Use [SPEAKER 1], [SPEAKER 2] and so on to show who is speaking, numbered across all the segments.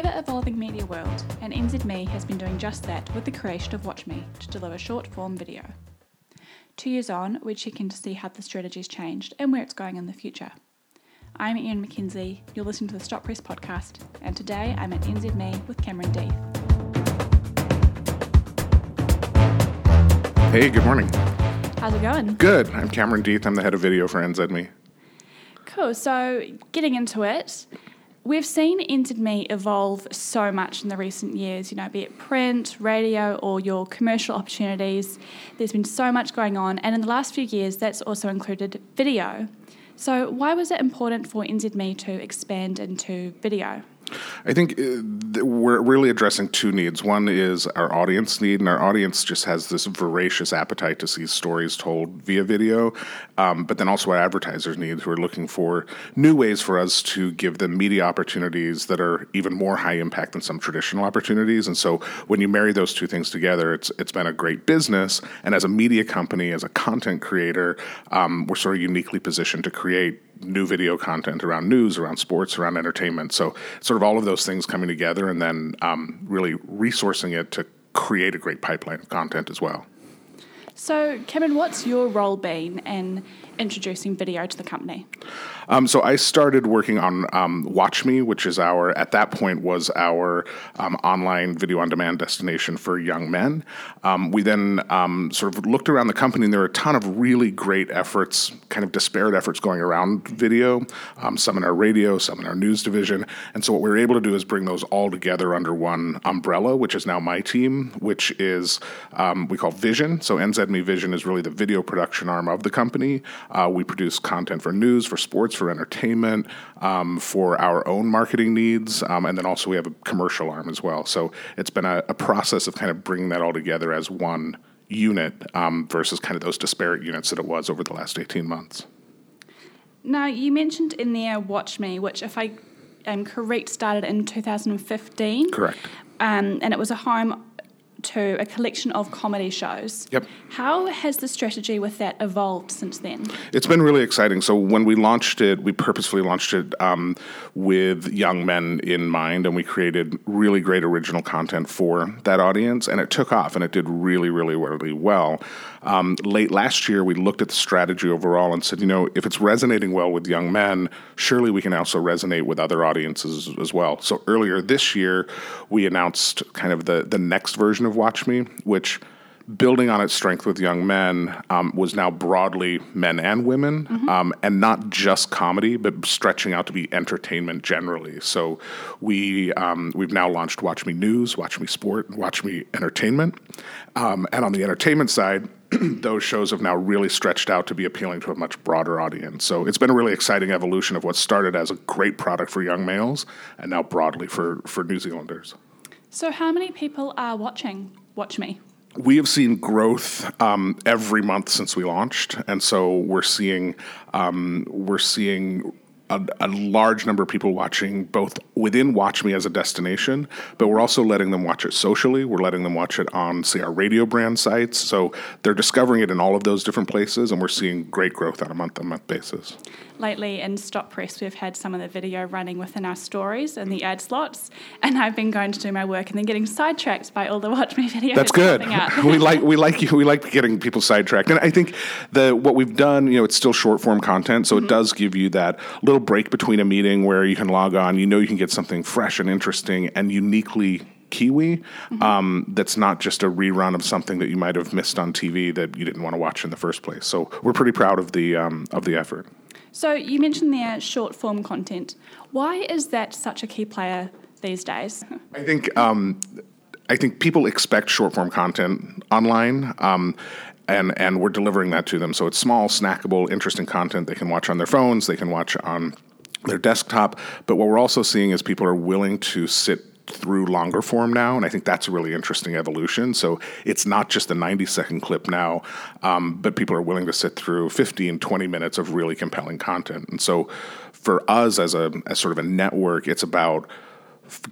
[SPEAKER 1] ever evolving media world, and NZME has been doing just that with the creation of Watch Me to deliver short form video. Two years on, we check in to see how the strategy's changed and where it's going in the future. I'm Ian McKenzie, you're listening to the Stop Press podcast, and today I'm at NZME with Cameron Deeth.
[SPEAKER 2] Hey, good morning.
[SPEAKER 1] How's it going?
[SPEAKER 2] Good. I'm Cameron Deeth. I'm the head of video for NZME.
[SPEAKER 1] Cool. So, getting into it, we've seen NZME evolve so much in the recent years, you know, be it print, radio, or your commercial opportunities. There's been so much going on, and in the last few years, that's also included video. So, why was it important for NZME to expand into video?
[SPEAKER 2] I think uh, we're really addressing two needs. One is our audience need, and our audience just has this voracious appetite to see stories told via video, um, but then also our advertisers need, who are looking for new ways for us to give them media opportunities that are even more high impact than some traditional opportunities. And so when you marry those two things together, it's it's been a great business. And as a media company, as a content creator, um, we're sort of uniquely positioned to create new video content around news, around sports, around entertainment. So, sort of all of those things coming together and then um, really resourcing it to create a great pipeline of content as well.
[SPEAKER 1] So, Kevin, what's your role been in introducing video to the company?
[SPEAKER 2] Um, so I started working on um, Watch Me, which is our at that point was our um, online video on demand destination for young men. Um, we then um, sort of looked around the company, and there were a ton of really great efforts, kind of disparate efforts going around video. Um, some in our radio, some in our news division, and so what we were able to do is bring those all together under one umbrella, which is now my team, which is we call Vision. So NZME Vision is really the video production arm of the company. Uh, we produce content for news, for sports, for entertainment, um, for our own marketing needs, um, and then also we have a commercial arm as well. So it's been a, a process of kind of bringing that all together as one unit um, versus kind of those disparate units that it was over the last 18 months.
[SPEAKER 1] Now, you mentioned in there Watch Me, which, if I am correct, started in 2015.
[SPEAKER 2] Correct.
[SPEAKER 1] Um, and it was a home to a collection of comedy shows.
[SPEAKER 2] Yep.
[SPEAKER 1] How has the strategy with that evolved since then?
[SPEAKER 2] It's been really exciting. So when we launched it, we purposefully launched it um, with young men in mind, and we created really great original content for that audience, and it took off, and it did really, really, really well. Um, late last year, we looked at the strategy overall and said, you know, if it's resonating well with young men, surely we can also resonate with other audiences as well. So earlier this year, we announced kind of the the next version of Watch Me, which building on its strength with young men um, was now broadly men and women, mm-hmm. um, and not just comedy, but stretching out to be entertainment generally. So we um, we've now launched Watch Me News, Watch Me Sport, Watch Me Entertainment, um, and on the entertainment side. those shows have now really stretched out to be appealing to a much broader audience. So it's been a really exciting evolution of what started as a great product for young males and now broadly for, for New Zealanders.
[SPEAKER 1] So, how many people are watching Watch Me?
[SPEAKER 2] we have seen growth um, every month since we launched, and so we're seeing um, we're seeing a, a, large number of people watching both within Watch Me as a destination, but we're also letting them watch it socially. We're letting them watch it on, say, our radio brand sites. So they're discovering it in all of those different places, and we're seeing great growth on a month on month basis.
[SPEAKER 1] Lately in Stop Press, we've had some of the video running within our stories and the ad slots, and I've been going to do my work and then getting sidetracked by all the Watch Me videos.
[SPEAKER 2] That's good. we like we like we like getting people sidetracked, and I think the what we've done, you know, it's still short form content, so mm-hmm. it does give you that little little break between a meeting where you can log on, you know you can get something fresh and interesting and uniquely Kiwi mm-hmm. um, that's not just a rerun of something that you might have missed on TV that you didn't want to watch in the first place. So we're pretty proud of the um, of the effort.
[SPEAKER 1] So you mentioned there short form content. Why is that such a key player these days?
[SPEAKER 2] I think um, I think people expect short form content online. Um, and and we're delivering that to them. So it's small, snackable, interesting content they can watch on their phones, they can watch on their desktop. But what we're also seeing is people are willing to sit through longer form now, and I think that's a really interesting evolution. So it's not just a 90 second clip now, um, but people are willing to sit through 15, 20 minutes of really compelling content. And so for us as a as sort of a network, it's about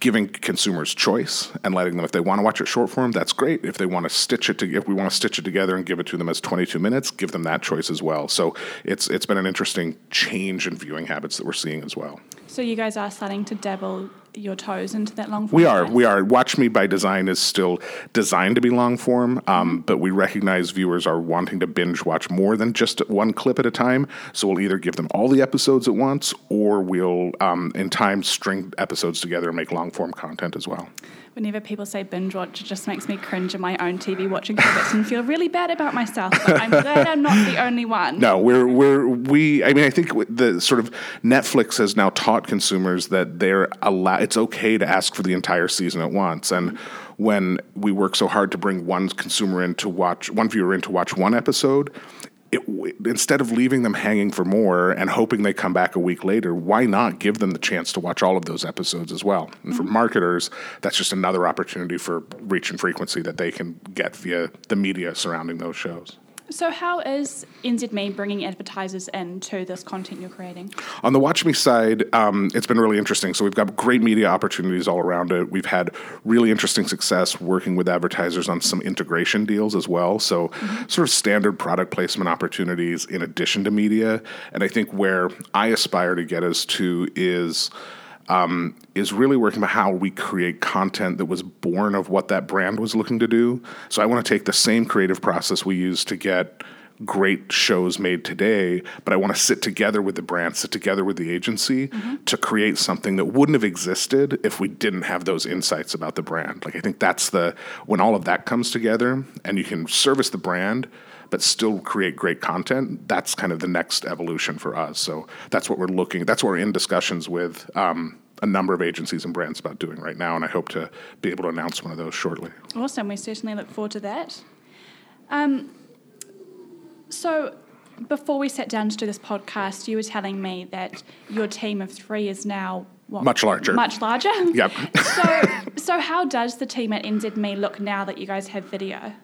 [SPEAKER 2] giving consumers choice and letting them if they want to watch it short form that's great. If they want to stitch it to if we want to stitch it together and give it to them as 22 minutes give them that choice as well. So it's it's been an interesting change in viewing habits that we're seeing as well.
[SPEAKER 1] So you guys are starting to dabble your toes into that long form.
[SPEAKER 2] We are. We are. Watch Me by Design is still designed to be long form, um, but we recognize viewers are wanting to binge watch more than just one clip at a time. So we'll either give them all the episodes at once, or we'll, um, in time, string episodes together and make long form content as well.
[SPEAKER 1] Whenever people say binge watch, it just makes me cringe in my own TV watching habits and feel really bad about myself. But I'm glad I'm not the only one.
[SPEAKER 2] No, we're we're we. I mean, I think the sort of Netflix has now taught consumers that they're allowed. It's okay to ask for the entire season at once, and when we work so hard to bring one consumer in to watch one viewer in to watch one episode. It, instead of leaving them hanging for more and hoping they come back a week later, why not give them the chance to watch all of those episodes as well? And for mm-hmm. marketers, that's just another opportunity for reach and frequency that they can get via the media surrounding those shows.
[SPEAKER 1] So, how is NZME bringing advertisers into this content you're creating?
[SPEAKER 2] On the Watch Me side, um, it's been really interesting. So we've got great media opportunities all around it. We've had really interesting success working with advertisers on some integration deals as well. So sort of standard product placement opportunities in addition to media. And I think where I aspire to get us to is um, is really working about how we create content that was born of what that brand was looking to do. So I want to take the same creative process we use to get great shows made today, but I want to sit together with the brand, sit together with the agency to create something that wouldn't have existed if we didn't have those insights about the brand. Like I think that's the when all of that comes together and you can service the brand but still create great content, that's kind of the next evolution for us. So that's what we're looking. That's what we're in discussions with um, a number of agencies and brands about doing right now, and I hope to be able to announce one of those shortly.
[SPEAKER 1] Awesome. We certainly look forward to that. Um, so, before we sat down to do this podcast, you were telling me that your team of three is now what,
[SPEAKER 2] Much larger.
[SPEAKER 1] Much larger.
[SPEAKER 2] Yep.
[SPEAKER 1] so, so how does the team at NZME look now that you guys have video?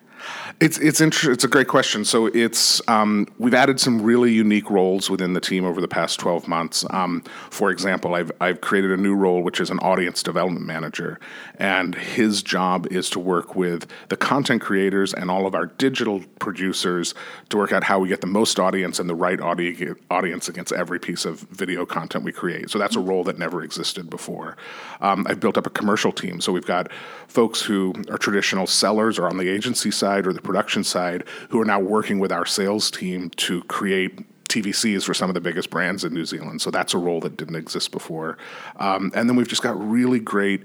[SPEAKER 2] It's it's inter- it's a great question. So it's um, we've added some really unique roles within the team over the past twelve months. Um, for example, I've I've created a new role which is an audience development manager, and his job is to work with the content creators and all of our digital producers to work out how we get the most audience and the right audi- audience against every piece of video content we create. So that's a role that never existed before. Um, I've built up a commercial team, so we've got folks who are traditional sellers or on the agency side or the production side who are now working with our sales team to create TVCs for some of the biggest brands in New Zealand. So that's a role that didn't exist before. Um, and then we've just got really great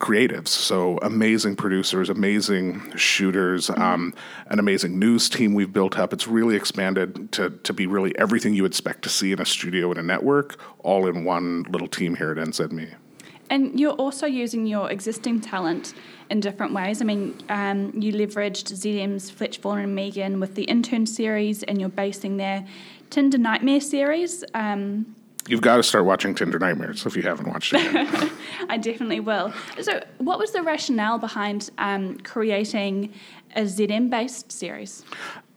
[SPEAKER 2] creatives. So amazing producers, amazing shooters, um, an amazing news team we've built up. It's really expanded to, to be really everything you expect to see in a studio and a network, all in one little team here at NZME.
[SPEAKER 1] And you're also using your existing talent in different ways. I mean, um, you leveraged ZM's Fletch Vaughan and Megan with the intern series, and you're basing their Tinder Nightmare series. Um,
[SPEAKER 2] You've got to start watching Tinder Nightmares if you haven't watched it yet.
[SPEAKER 1] I definitely will. So, what was the rationale behind um, creating a ZM based series?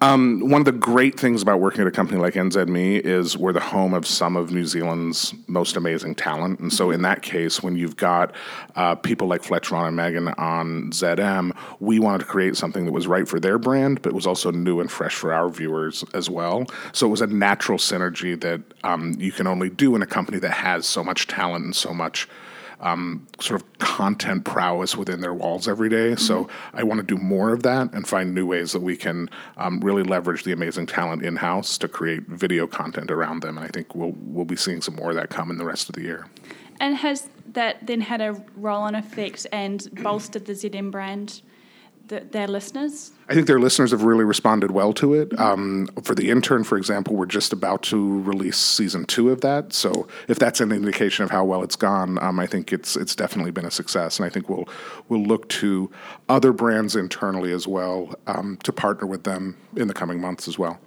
[SPEAKER 2] Um, one of the great things about working at a company like NZME is we're the home of some of New Zealand's most amazing talent. And so, in that case, when you've got uh, people like Fletch, Vaughan, and Megan on ZM, we wanted to create something that was right for their brand, but was also new and fresh for our viewers as well. So, it was a natural synergy that um, you can only do in a company that has so much talent and so much um, sort of content prowess within their walls every day. So I want to do more of that and find new ways that we can um, really leverage the amazing talent in house to create video content around them. And I think we'll we'll be seeing some more of that come in the rest of the year.
[SPEAKER 1] And has that then had a roll on effect and bolstered the ZM brand, the, their listeners?
[SPEAKER 2] I think their listeners have really responded well to it. Um, for the intern, for example, we're just about to release season two of that. So if that's an indication of how well it's gone, um, I think it's it's definitely been a success. And I think we'll we'll look to other brands internally as well um, to partner with them in the coming months as well.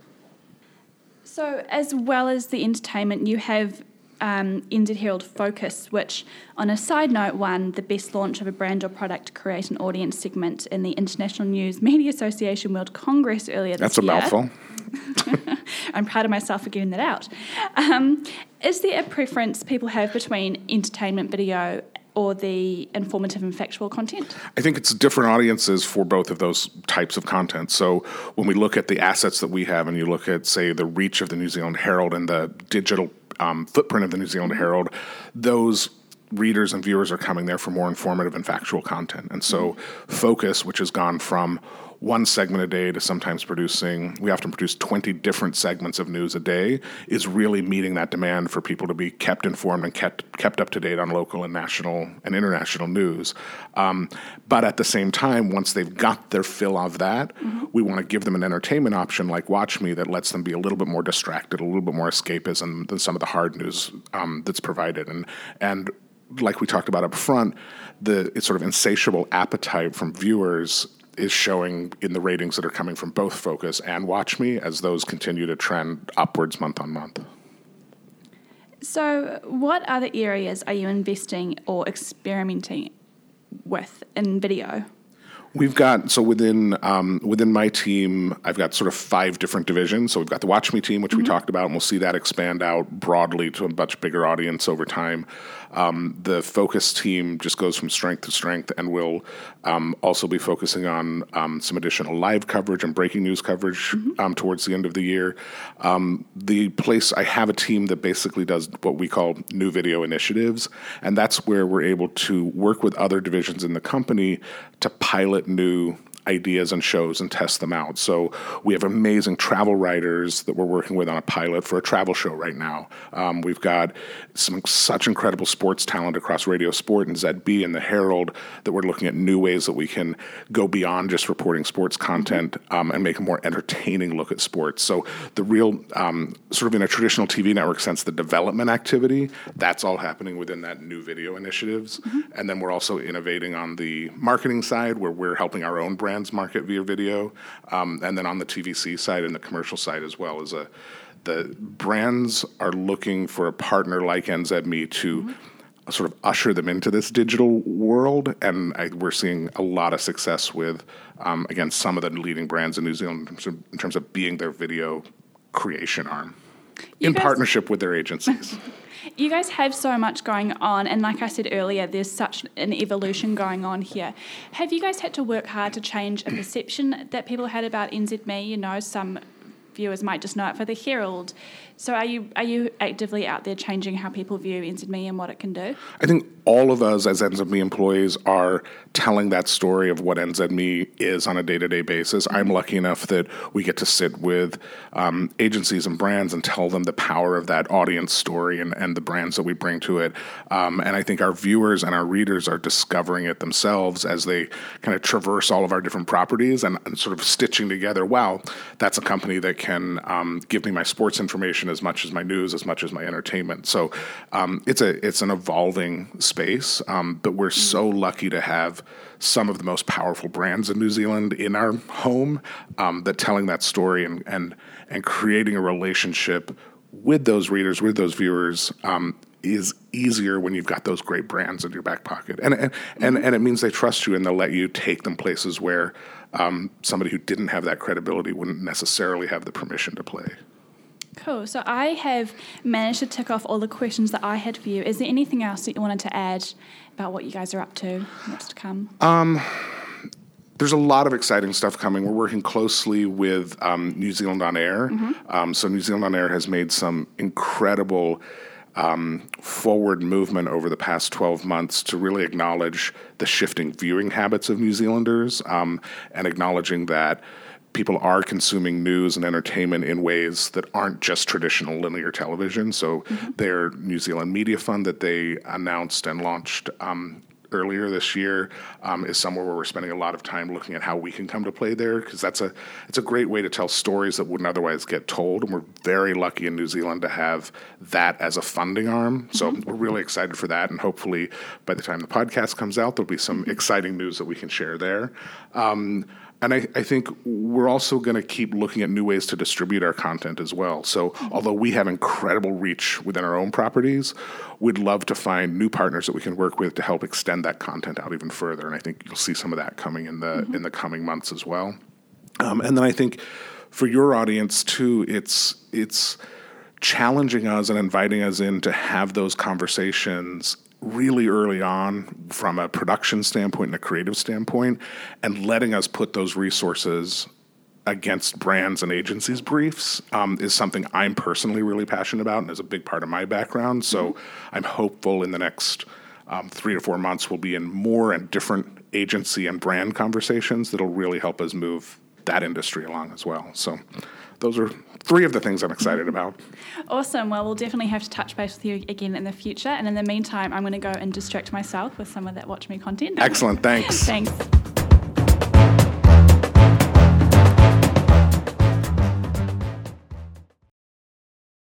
[SPEAKER 1] So, as well as the entertainment, you have um, NZ Herald Focus, which, on a side note, won the best launch of a brand or product to create an audience segment in the International News Media Association World Congress earlier this year.
[SPEAKER 2] That's a
[SPEAKER 1] year.
[SPEAKER 2] mouthful.
[SPEAKER 1] I'm proud of myself for getting that out. Um, is there a preference people have between entertainment video or the informative and factual content?
[SPEAKER 2] I think it's different audiences for both of those types of content. So when we look at the assets that we have, and you look at, say, the reach of the New Zealand Herald and the digital um, footprint of the New Zealand Herald, those readers and viewers are coming there for more informative and factual content. And so, focus, which has gone from one segment a day to sometimes producing, we often produce 20 different segments of news a day, is really meeting that demand for people to be kept informed and kept, kept up to date on local and national and international news. Um, but at the same time, once they've got their fill of that, mm-hmm. we want to give them an entertainment option like Watch Me that lets them be a little bit more distracted, a little bit more escapism than some of the hard news um, that's provided. And, and like we talked about up front, the sort of insatiable appetite from viewers is showing in the ratings that are coming from both Focus and Watch Me as those continue to trend upwards month on month.
[SPEAKER 1] So, what other areas are you investing or experimenting with in video?
[SPEAKER 2] We've got so within um, within my team, I've got sort of five different divisions. So we've got the Watch Me team, which mm-hmm. we talked about, and we'll see that expand out broadly to a much bigger audience over time. Um, the focus team just goes from strength to strength, and we'll um, also be focusing on um, some additional live coverage and breaking news coverage mm-hmm. Um, towards the end of the year. Um, the place I have a team that basically does what we call new video initiatives, and that's where we're able to work with other divisions in the company to pilot new ideas and shows and test them out. So we have amazing travel writers that we're working with on a pilot for a travel show right now. Um, we've got some such incredible sports talent across Radio Sport and ZB and the Herald that we're looking at new ways that we can go beyond just reporting sports content um, and make a more entertaining look at sports. So the real um, sort of in a traditional TV network sense, the development activity that's all happening within that new video initiatives, mm-hmm. and then we're also innovating on the marketing side where we're helping our own brand brands market via video, um, and then on the TVC side and the commercial side as well as a the brands are looking for a partner like NZME to mm-hmm. sort of usher them into this digital world, and I, we're seeing a lot of success with um, again some of the leading brands in New Zealand in terms of, in terms of being their video creation arm you in guys- partnership with their agencies.
[SPEAKER 1] You guys have so much going on, and like I said earlier, there's such an evolution going on here. Have you guys had to work hard to change a perception that people had about NZME? You know, some viewers might just know it for the Herald. So are you are you actively out there changing how people view NZME and what it can do?
[SPEAKER 2] I think all of us as NZME employees are telling that story of what NZME is on a day to day basis. I'm lucky enough that we get to sit with um, agencies and brands and tell them the power of that audience story and, and the brands that we bring to it. Um, and I think our viewers and our readers are discovering it themselves as they kind of traverse all of our different properties and, and sort of stitching together wow, that's a company that can um, give me my sports information as much as my news, as much as my entertainment. So um, it's a it's an evolving space, um, but we're so lucky to have some of the most powerful brands in New Zealand in our home um, that telling that story and and and creating a relationship with those readers, with those viewers, um, is easier when you've got those great brands in your back pocket, and and and, and it means they trust you and they'll let you take them places where um, somebody who didn't have that credibility wouldn't necessarily have the permission to play.
[SPEAKER 1] Cool. So I have managed to tick off all the questions that I had for you. Is there anything else that you wanted to add about what you guys are up to, what's to come?
[SPEAKER 2] Um, there's a lot of exciting stuff coming. We're working closely with um, New Zealand on Air. Mm-hmm. Um, so New Zealand on Air has made some incredible um, forward movement over the past 12 months to really acknowledge the shifting viewing habits of New Zealanders um, and acknowledging that people are consuming news and entertainment in ways that aren't just traditional linear television. So mm-hmm. their New Zealand Media Fund that they announced and launched um, earlier this year um, is somewhere where we're spending a lot of time looking at how we can come to play there because that's a it's a great way to tell stories that wouldn't otherwise get told and we're very lucky in New Zealand to have that as a funding arm so mm-hmm. we're really excited for that and hopefully by the time the podcast comes out there'll be some mm-hmm. exciting news that we can share there um, and I, I, think we're also going to keep looking at new ways to distribute our content as well. So, although we have incredible reach within our own properties, we'd love to find new partners that we can work with to help extend that content out even further. And I think you'll see some of that coming in the mm-hmm. in the coming months as well. Um, and then I think for your audience too, it's it's challenging us and inviting us in to have those conversations really early on from a production standpoint and a creative standpoint and letting us put those resources against brands and agencies briefs um, is something I'm personally really passionate about and is a big part of my background. So mm-hmm. I'm hopeful in the next um, three to four months, we'll be in more and different agency and brand conversations that'll really help us move that industry along as well. So those are three of the things I'm excited mm-hmm. about.
[SPEAKER 1] Awesome. Well, we'll definitely have to touch base with you again in the future. And in the meantime, I'm going to go and distract myself with some of that Watch Me content.
[SPEAKER 2] Excellent. Thanks.
[SPEAKER 1] Thanks.